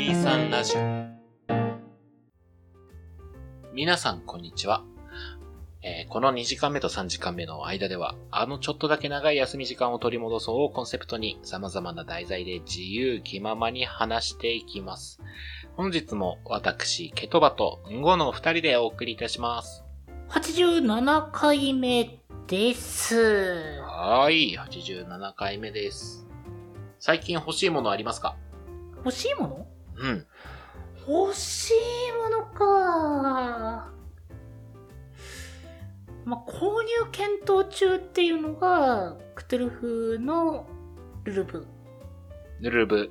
23ラジオ。皆さんこんにちは、えーこの2時間目と3時間目の間ではあのちょっとだけ長い休み時間を取り戻そうをコンセプトに様々な題材で自由気ままに話していきます。本日も私ケトバとンゴの2人でお送りいたします。87回目です。はーい87回目です。最近欲しいものありますか？欲しいもの？うん欲しいものか。まあ、購入検討中っていうのが、クトゥルフのルルブ。ヌルブ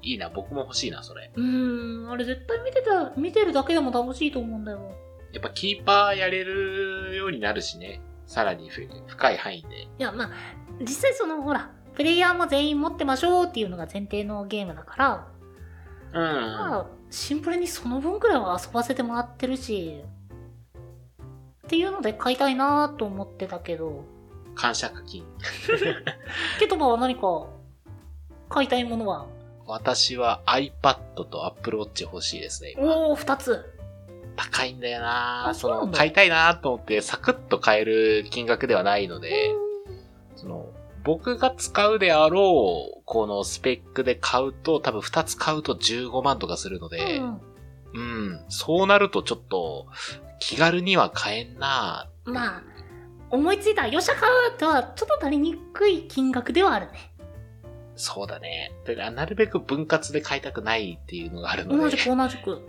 いいな僕も欲しいなそれうーん、あれ絶対見てた、見てるだけでも楽しいと思うんだよ。やっぱキーパーやれるようになるしね。さらにふ深い範囲で。いや、まあ、実際その、ほら、プレイヤーも全員持ってましょうっていうのが前提のゲームだから、うん。まあ、シンプルにその分くらいは遊ばせてもらってるし、っていうので買いたいなと思ってたけど、感触金。ケトバは何か買いたいものは？私は iPad と Apple Watch 欲しいですね。今おお、二つ。高いんだよなその、買いたいなと思ってサクッと買える金額ではないので、その、僕が使うであろう、このスペックで買うと、多分2つ買うと15万とかするので、うんうん、そうなるとちょっと、気軽には買えんなまあ、思いついた、よっしゃ買うとはちょっと足りにくい金額ではあるね。そうだね。でなるべく分割で買いたくないっていうのがあるので。同じく同じく。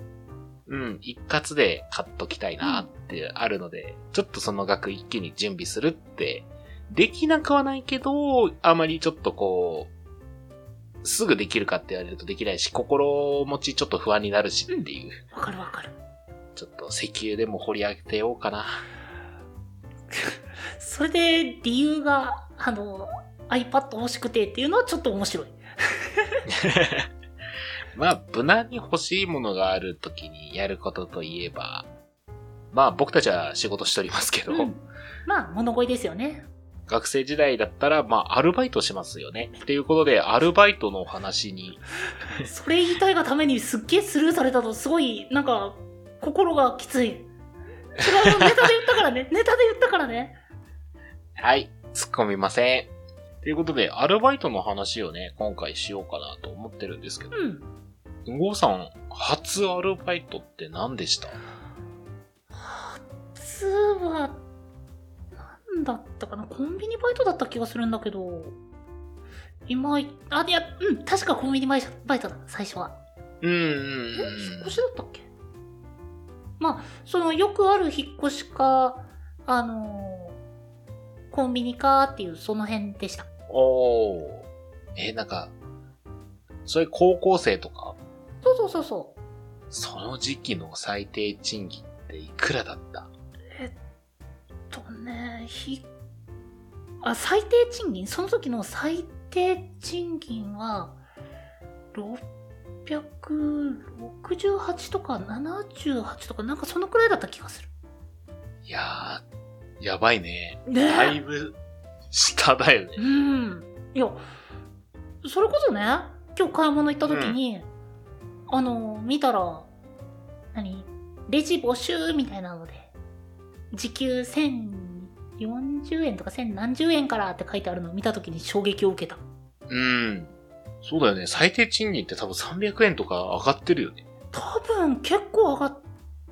うん、一括で買っときたいなってあるので、ちょっとその額一気に準備するって、できなくはないけど、あまりちょっとこう、すぐできるかって言われるとできないし、心持ちちょっと不安になるしっていう、わかるわかる。ちょっと石油でも掘り上げてようかな。それで理由が、あの、iPad 欲しくてっていうのはちょっと面白い。まあ、無難に欲しいものがある時にやることといえば、まあ僕たちは仕事しておりますけど、うん。まあ、物乞いですよね。学生時代だったら、まあ、アルバイトしますよね。っていうことで、アルバイトのお話に、それ言いたいがためにすっげえスルーされたと、すごい、なんか、心がきつい。違うよ、ネタで言ったからね。ネタで言ったからね。はい、突っ込みません。ということで、アルバイトの話をね、今回しようかなと思ってるんですけど、うん。うごうさん、初アルバイトって何でした？普通は、なんだったかな？コンビニバイトだった気がするんだけど、今、あ、いや、うん、確かコンビニバイトだ、最初は。うんうんえ？引っ越しだったっけ？まあ、その、よくある引っ越しか、あのーコンビニかっていう、その辺でした。おー。え、なんか、それ高校生とか、そうそうそうそう。その時期の最低賃金っていくらだった？とね、ひ、あ、最低賃金その時の最低賃金は、668とか78とかなんかそのくらいだった気がする。いやー、やばいね。ねだいぶ、下だよね。うん。いや、それこそね、今日買い物行った時に、あの、見たら、何？レジ募集みたいなので、時給1040円とか1000何十円からって書いてあるのを見た時に衝撃を受けた。うん。そうだよね。最低賃金って多分300円とか上がってるよね。多分結構上がっ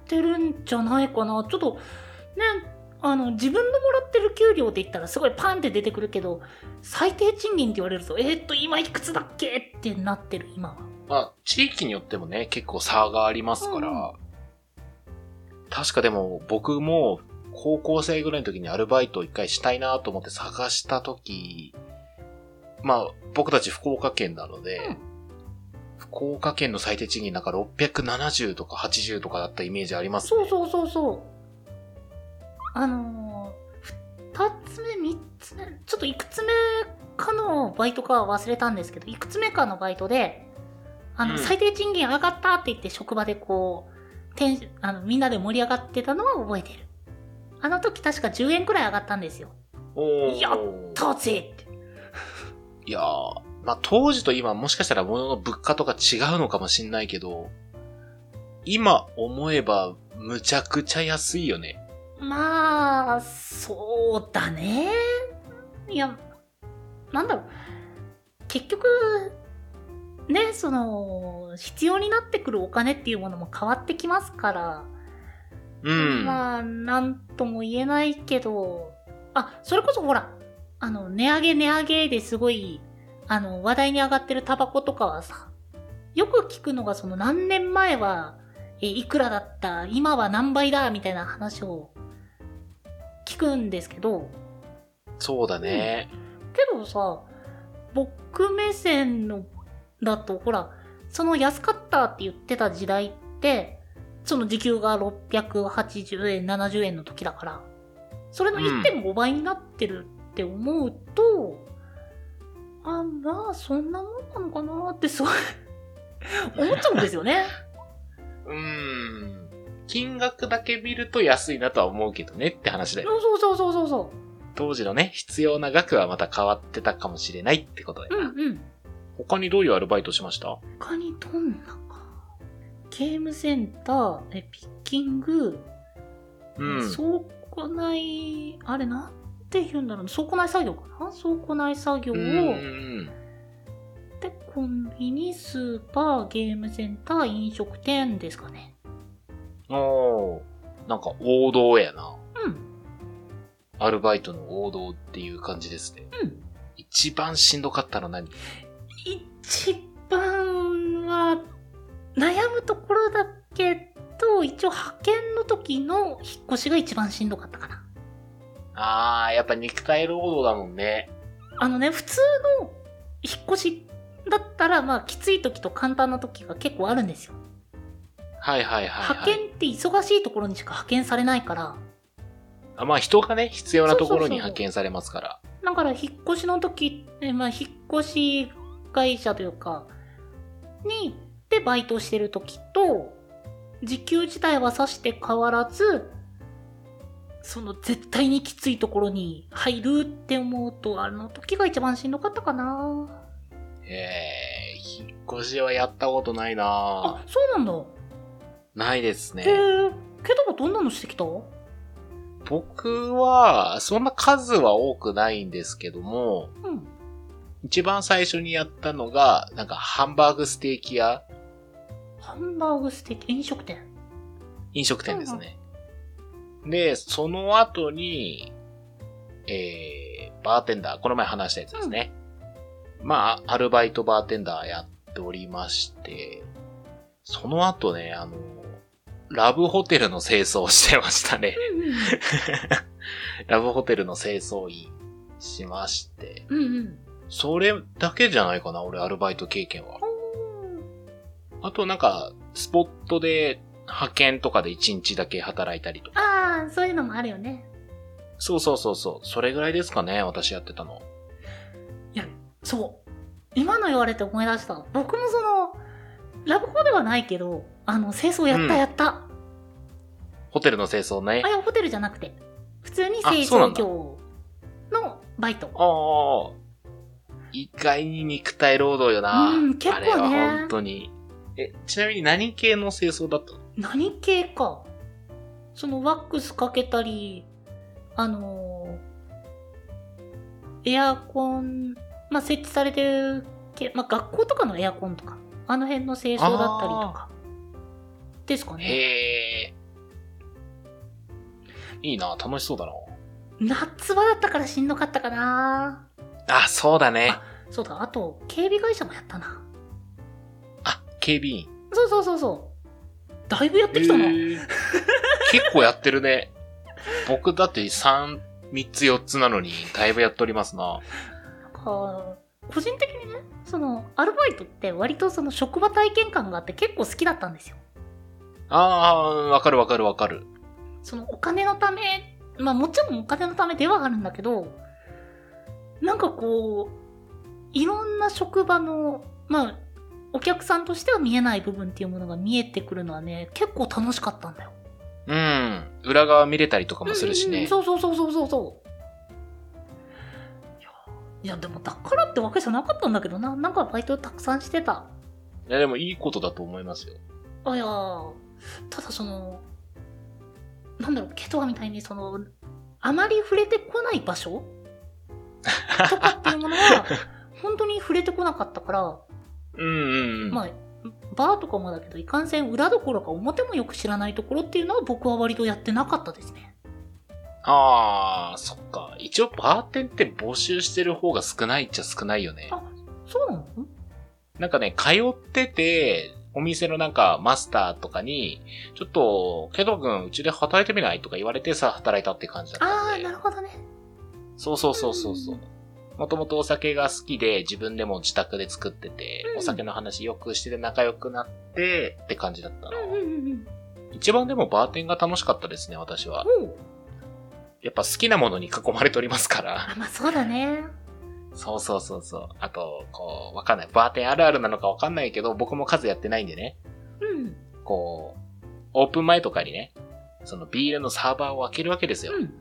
てるんじゃないかな。ちょっと、ね、あの、自分のもらってる給料って言ったらすごいパンって出てくるけど、最低賃金って言われると、えーっと、今いくつだっけってなってる、今は。まあ、地域によってもね、結構差がありますから。確かでも、僕も、高校生ぐらいの時にアルバイトを一回したいなと思って探した時、まあ、僕たち福岡県なので、うん福岡県の最低賃金なんか670とか80とかだったイメージありますね。そうそうそうそう。あのー、二つ目、三つ目、ちょっといくつ目かのバイトかは忘れたんですけど、いくつ目かのバイトで、あの、うん最低賃金上がったって言って職場でこう、テンあのみんなで盛り上がってたのは覚えてる。あの時確か10円くらい上がったんですよ。やったぜって。いやー、まあ当時と今もしかしたら物の物価とか違うのかもしんないけど、今思えばむちゃくちゃ安いよね。まあ、そうだね。いや、なんだろう。結局、ね、その、必要になってくるお金っていうものも変わってきますから、うん。まあ、なんとも言えないけど、あ、それこそほら、あの、値上げ値上げですごい、あの、話題に上がってるタバコとかはさ、よく聞くのがその何年前は、え、いくらだった、今は何倍だ、みたいな話を聞くんですけど、そうだね。けどさ、僕目線の、だと、ほら、その安かったって言ってた時代って、その時給が680円、70円の時だから、それの1.5倍になってるって思うと、あ、まあ、そんなもんなのかなってすごい思っちゃうんですよね。うん。金額だけ見ると安いなとは思うけどねって話だよ。そうそうそうそうそう。当時のね、必要な額はまた変わってたかもしれないってことだよな。うんうん。他にどういうアルバイトしました？他にどんなか。ゲームセンター、えピッキング、うん。倉庫内、あれなんて言うんだろうな倉庫内作業かな？倉庫内作業を、で、コンビニ、スーパー、ゲームセンター、飲食店ですかね。うん。おーなんか王道やな。うん。アルバイトの王道っていう感じですね。うん。一番しんどかったの何？一番は、悩むところだけど、一応派遣の時の引っ越しが一番しんどかったかな。あー、やっぱ肉体労働だもんね。あのね、普通の引っ越しだったら、まあ、きつい時と簡単な時が結構あるんですよ。はいはいはい、はい。派遣って忙しいところにしか派遣されないから、あまあ人がね、必要なところに派遣されますから。だから引っ越しの時、えまあ、引っ越し会社というか、に、でバイトしてる時と、時給自体はさして変わらず、その絶対にきついところに入るって思うと、あの時が一番しんどかったかな。えー、引っ越しはやったことないなあ、そうなんだ。ないですへえね。けどどんなのしてきた？僕は、そんな数は多くないんですけども、うん。一番最初にやったのが、なんかハンバーグステーキ屋ハンバーグステーキ、飲食店？飲食店ですね。で、その後に、えー、バーテンダー、この前話したやつですね。まあ、アルバイトバーテンダーやっておりまして、その後ね、あの、ラブホテルの清掃をしてましたね。うんうん。ラブホテルの清掃員しまして、うんうん。それだけじゃないかな、俺アルバイト経験は。あとなんか、スポットで派遣とかで1日だけ働いたりとか。ああ、そういうのもあるよね。そうそうそうそう。それぐらいですかね、私やってたの。いや、そう。今の言われて思い出した。僕もその、ラブホではないけど、あの、清掃やったうんやった。ホテルの清掃ねあ、。いや、ホテルじゃなくて、普通にあ清掃業のバイト。ああ。意外に肉体労働よな。うん結構ねあれは本当に。え、ちなみに何系の清掃だったの？何系か。そのワックスかけたり、あのーエアコン、まあ、設置されてる系、まあ、学校とかのエアコンとか、あの辺の清掃だったりとか、ですかね。へえ。いいな、楽しそうだな。夏場だったからしんどかったかな。あ、そうだね。そうだ、あと、警備会社もやったな。あ、警備員。そうそうそうそう。だいぶやってきたな。へー結構やってるね。僕だって3、3つ4つなのに、だいぶやっておりますな。なんか個人的にね、その、アルバイトって割とその職場体験感があって結構好きだったんですよ。ああ、わかるわかるわかる。そのお金のため、まあもちろんお金のためではあるんだけど、なんかこう、いろんな職場の、まあ、お客さんとしては見えない部分っていうものが見えてくるのはね、結構楽しかったんだよ。うん。裏側見れたりとかもするしねうんうんうん。そうそうそうそうそうそう。いやでもだからってわけじゃなかったんだけどな。なんかバイトたくさんしてた。いや、でもいいことだと思いますよ。あ、いやーただその、なんだろう、ケトアみたいにその、あまり触れてこない場所とかっていうものは、本当に触れてこなかったから、うんうんうん。まあ、バーとかもだけど、いかんせん裏どころか表もよく知らないところっていうのは僕は割とやってなかったですね。ああ、そっか。一応バーテンって募集してる方が少ないっちゃ少ないよね。あそうなの？なんかね、通ってて、お店のなんかマスターとかに、ちょっと、ケト君うちで働いてみない？とか言われてさ、働いたって感じだったああ、んでな。るほどね。そうそうそうそうそううん。もともとお酒が好きで、自分でも自宅で作ってて、うんお酒の話よくしてて仲良くなって、って感じだったの。うんうんうんうん。一番でもバーテンが楽しかったですね、私は。おうやっぱ好きなものに囲まれておりますから。あ、まあそうだね。そうそうそうそう。あと、こう、わかんない。バーテンあるあるなのかわかんないけど、僕も数やってないんでね。うん。こう、オープン前とかにね、そのビールのサーバーを開けるわけですよ。うん。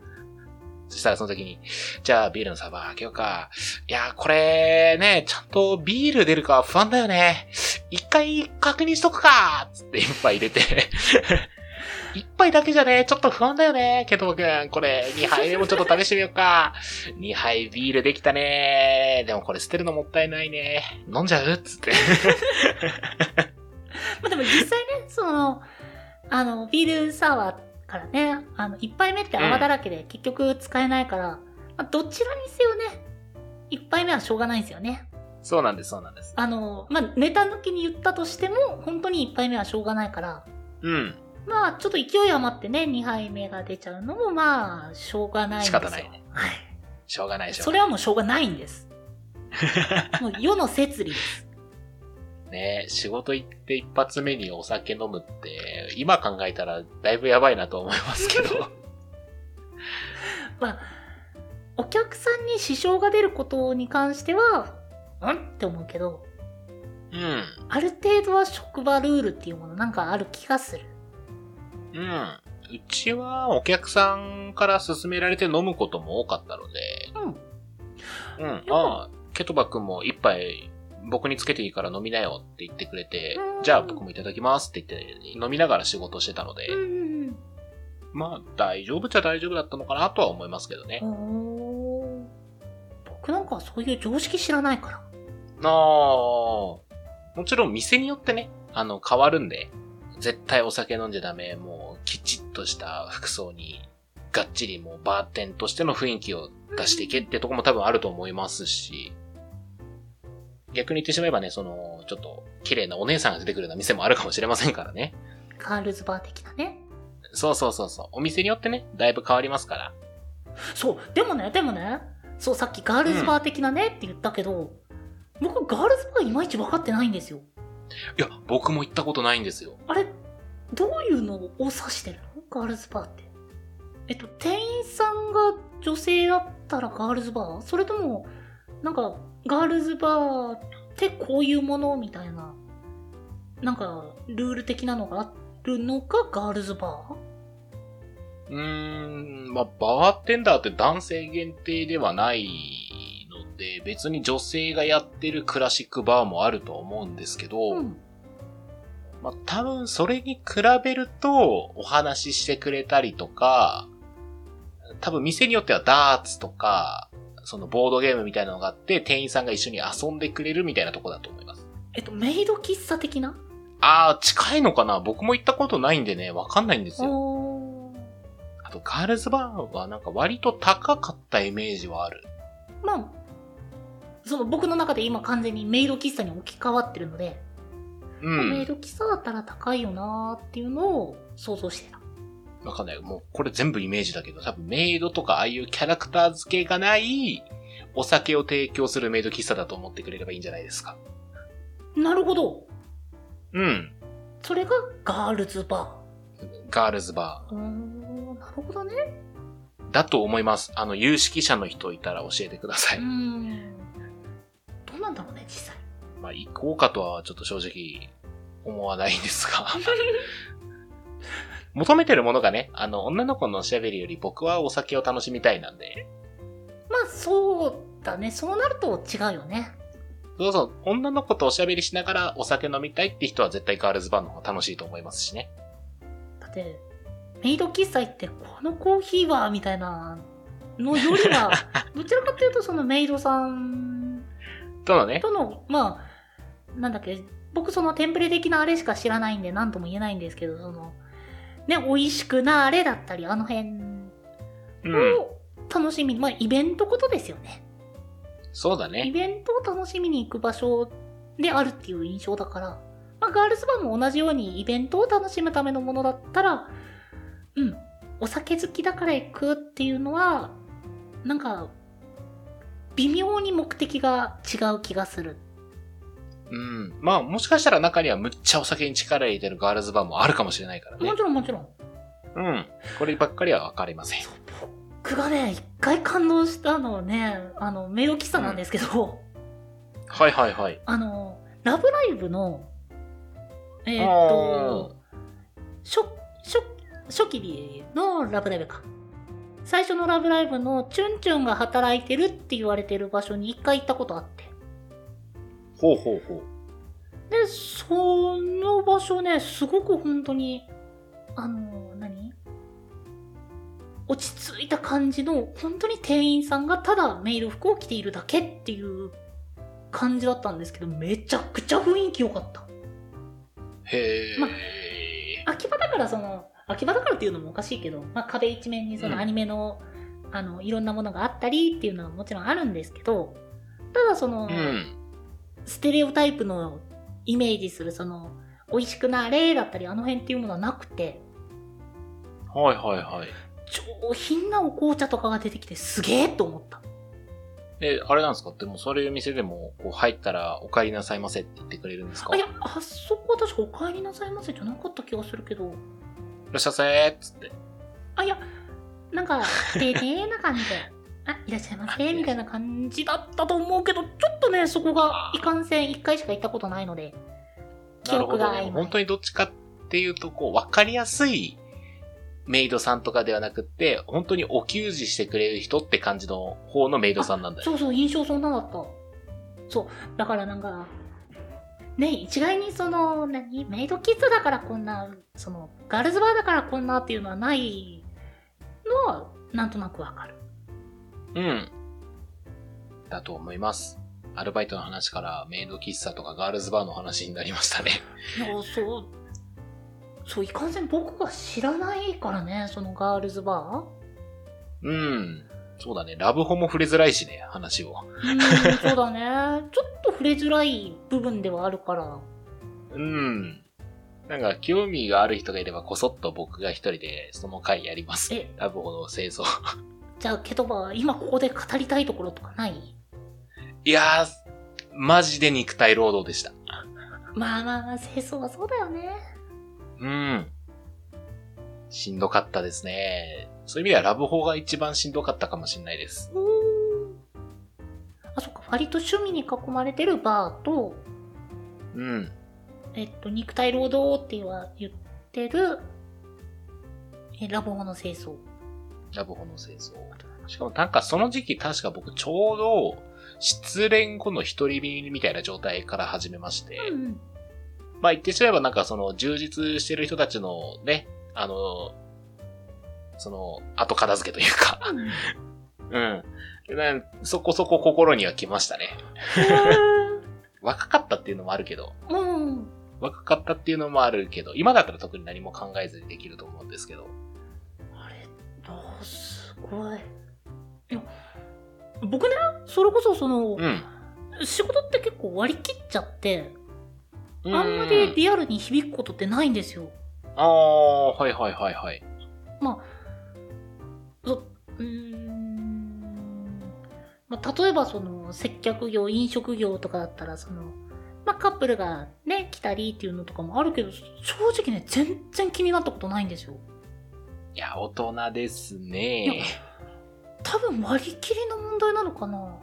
そしたらその時に、じゃあビールのサーバー開けようか。いや、これね、ちゃんとビール出るか不安だよね。一回確認しとくかつって一杯入れて。一杯だけじゃね、ちょっと不安だよね。ケトボくん、これ二杯目もちょっと試してみようか。二杯ビールできたね。でもこれ捨てるのもったいないね。飲んじゃう？つって。まあでも実際ね、その、あの、ビールサワーからね、あの、一杯目って泡だらけで結局使えないから、まあどちらにせよね、一杯目はしょうがないんですよね。そうなんです、そうなんです。あの、まあ、ネタ抜きに言ったとしても、本当に一杯目はしょうがないから、うん。まあ、ちょっと勢い余ってね、二杯目が出ちゃうのも、まあ、しょうがないんですよ。仕方ないねはい。しょうがないでしょ。それはもうしょうがないんです。もう世の摂理です。ね仕事行って一発目にお酒飲むって、今考えたらだいぶやばいなと思いますけど。まあ、お客さんに支障が出ることに関しては、んって思うけど、うん。ある程度は職場ルールっていうものなんかある気がする。うん。うちはお客さんから勧められて飲むことも多かったので、うん。うん。ああ、ケトバ君も一杯僕につけていいから飲みなよって言ってくれてうん、じゃあ僕もいただきますって言って飲みながら仕事してたので、うんまあ大丈夫っちゃ大丈夫だったのかなとは思いますけどね。僕なんかはそういう常識知らないから。ああ、もちろん店によってね、あの、変わるんで、絶対お酒飲んじゃダメ、もう、きちっとした服装に、がっちりもうバーテンとしての雰囲気を出していけってとこも多分あると思いますし、逆に言ってしまえばね、その、ちょっと、綺麗なお姉さんが出てくるような店もあるかもしれませんからね。ガールズバー的なね。そうそうそうそう。お店によってね、だいぶ変わりますから。そう、でもね、でもね、そう、さっきガールズバー的なねって言ったけど、僕ガールズバーいまいち分かってないんですよ。いや、僕も行ったことないんですよ。あれ、どういうのを指してるの？ガールズバーって。えっと、店員さんが女性だったらガールズバー？それとも、なんか、ガールズバーってこういうものみたいな、なんか、ルール的なのがあるのがガールズバー？うーん、まあ、バーテンダーって男性限定ではないので、別に女性がやってるクラシックバーもあると思うんですけど、うん。まあ、多分それに比べると、お話ししてくれたりとか、多分店によってはダーツとか、そのボードゲームみたいなのがあって、店員さんが一緒に遊んでくれるみたいなとこだと思います。えっと、メイド喫茶的な？あー、近いのかな？僕も行ったことないんでね、わかんないんですよ。あと、ガールズバーはなんか割と高かったイメージはある。まあ、その僕の中で今完全にメイド喫茶に置き換わってるので、うん。メイド喫茶だったら高いよなーっていうのを想像してた。わかんない。もう、これ全部イメージだけど、多分メイドとかああいうキャラクター付けがない、お酒を提供するメイド喫茶だと思ってくれればいいんじゃないですか。なるほど。うん。それがガールズバガールズバー。うーん、なるほどね。ー。だと思います。あの、有識者の人いたら教えてください。うーん。どうなんだろうね、実際。まあ、行こうかとはちょっと正直思わないんですが。求めてるものがね、あの、女の子のおしゃべりより僕はお酒を楽しみたいなんで。まあ、そうだね。そうなると違うよね。そうそう、女の子とおしゃべりしながらお酒飲みたいって人は絶対ガールズバーの方が楽しいと思いますしね。だって、メイド喫茶行って、このコーヒーは、みたいなのよりは、どちらかというとそのメイドさんとのね、との、まあ、なんだっけ、僕そのテンプレ的なあれしか知らないんで何とも言えないんですけど、その、ね、美味しくなあれだったり、あの辺うん。を楽しみに、まあイベントことですよね。イそうだね。ベントを楽しみに行く場所であるっていう印象だから、まあガールズバーも同じようにイベントを楽しむためのものだったら、うん、お酒好きだから行くっていうのは、なんか、微妙に目的が違う気がする。うん。まあ、もしかしたら中にはむっちゃお酒に力入れてるガールズバーもあるかもしれないからねも。ちろんもちろん。うん。こればっかりはわかりません。僕がね、一回感動したのはね、あの、メイド喫茶なんですけど、はいはいはい。あの、ラブライブの、えーっと、初、初、初期のラブライブか。最初のラブライブのチュンチュンが働いてるって言われてる場所に一回行ったことあって。ほうほうほう。で、その場所ね、すごく本当に、あの、何？落ち着いた感じの、本当に店員さんがただメイド服を着ているだけっていう感じだったんですけど、めちゃくちゃ雰囲気良かった。へえ。ま秋葉だからその、秋葉だからっていうのもおかしいけど、まあ、壁一面にそのアニメの、あの、いろんなものがあったりっていうのはもちろんあるんですけど、ただその、うん。ステレオタイプのイメージするその、美味しくなれだったりあの辺っていうものはなくて、はいはいはい。上品なお紅茶とかが出てきてすげえと思った。え、あれなんですか？でもそういう店でも、こう入ったらお帰りなさいませって言ってくれるんですか？あ、いや、あそこは確かお帰りなさいませじゃなかった気がするけど、いらっしゃいませーっつって。あ、いや、なんか、丁寧な感じで、あ、いらっしゃいませ、みたいな感じだったと思うけど、ちょっとね、そこがいかんせん一回しか行ったことないので、記。憶が曖昧本当にどっちかっていうと、こう、わかりやすいメイドさんとかではなくって、本当にお給仕してくれる人って感じの方のメイドさんなんだよ。そうそう、印象そんなだった。そう、だからなんか、ね、一概にその、何、メイドキッズだからこんな、その、ガールズバーだからこんなっていうのはないのは、なんとなくわかる。うん。だと思います。アルバイトの話からメイド喫茶とかガールズバーの話になりましたね。いや、そう、そう、いかんせん僕が知らないからね、そのガールズバうん。そうだね。ラブホも触れづらいしね、話を。ーうん、そうだね。ちょっと触れづらい部分ではあるから。うん。なんか、興味がある人がいれば、こそっと僕が一人でその回やります。え、ラブホの清掃。じゃあ、ケトバ、今ここで語りたいところとかない？いやー、マジで肉体労働でした。まあまあまあ、清掃はそうだよね。うん。しんどかったですね。そういう意味ではラブホが一番しんどかったかもしれないです。あ、そっか、割と趣味に囲まれてるバーと、うん。えっと、肉体労働って言ってる、え、ラボホの清掃。ラブホの清掃。しかもなんかその時期確か僕ちょうど失恋後の一人身みたいな状態から始めまして、うん。まあ言ってしまえばなんかその充実してる人たちのね、あの、その後片付けというか、うん。なそこそこ心には来ましたね。若かったっていうのもあるけど、うん。若かったっていうのもあるけど、今だったら特に何も考えずにできると思うんですけど。すごい。いや、僕ね、それこそその、うん。仕事って結構割り切っちゃって、うあんまりリアルに響くことってないんですよ。ああ、はいはいはいはい。まあ、そうーん、まあ、例えばその接客業、飲食業とかだったら、その、まあカップルがね、来たりっていうのとかもあるけど、正直ね、全然気になったことないんですよ。いや、大人ですね。多分割り切りの問題なのかな？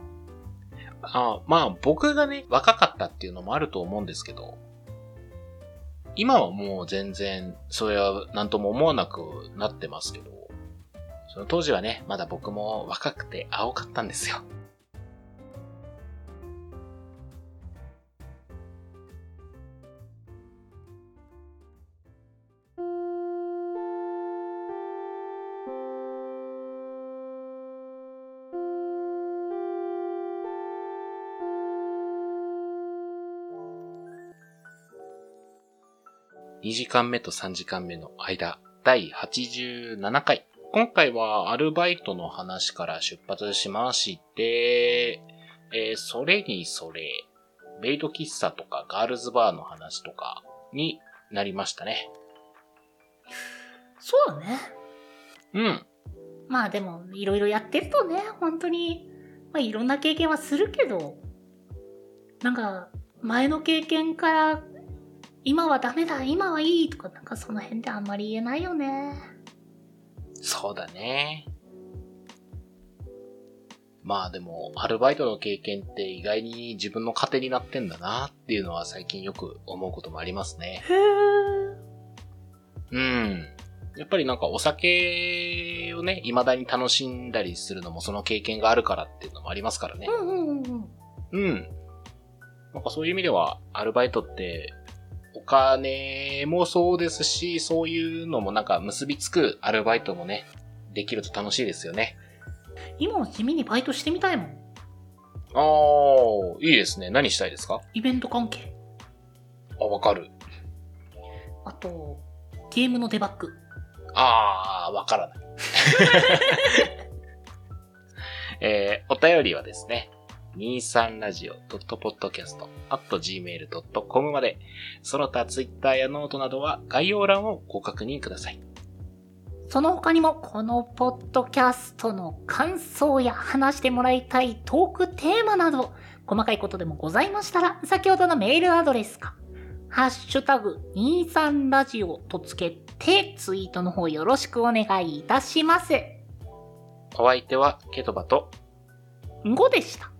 あまあ、僕がね、若かったっていうのもあると思うんですけど、今はもう全然、それは何とも思わなくなってますけど、その当時はね、まだ僕も若くて青かったんですよ。2時間目と3時間目の間、第87回。今回はアルバイトの話から出発しまして、えーそれにそれ、ベイト喫茶とかガールズバーの話とかになりましたね。そうだね。うん。まあでも、いろいろやってるとね、本当に、まあいろんな経験はするけど、なんか、前の経験から、今はダメだ、今はいいとか、なんかその辺であんまり言えないよね。そうだね。まあでも、アルバイトの経験って意外に自分の糧になってんだなっていうのは最近よく思うこともありますね。へー。うん。やっぱりなんかお酒をね、未だに楽しんだりするのもその経験があるからっていうのもありますからね。うんうんうんうん。うん。なんかそういう意味では、アルバイトって、お金もそうですし、そういうのもなんか結びつくアルバイトもね、できると楽しいですよね。今も地味にバイトしてみたいもん。あー、いいですね。何したいですか？イベント関係。あ、わかる。あと、ゲームのデバッグ。あー、わからない。えー、お便りはですね、23radio.podcast.gmail.com まで、その他ツイッターやノートなどは概要欄をご確認ください。その他にも、このポッドキャストの感想や話してもらいたいトークテーマなど、細かいことでもございましたら、先ほどのメールアドレスか、ハッシュタグ23ラジオとつけて、ツイートの方よろしくお願いいたします。お相手はケトバと、5でした。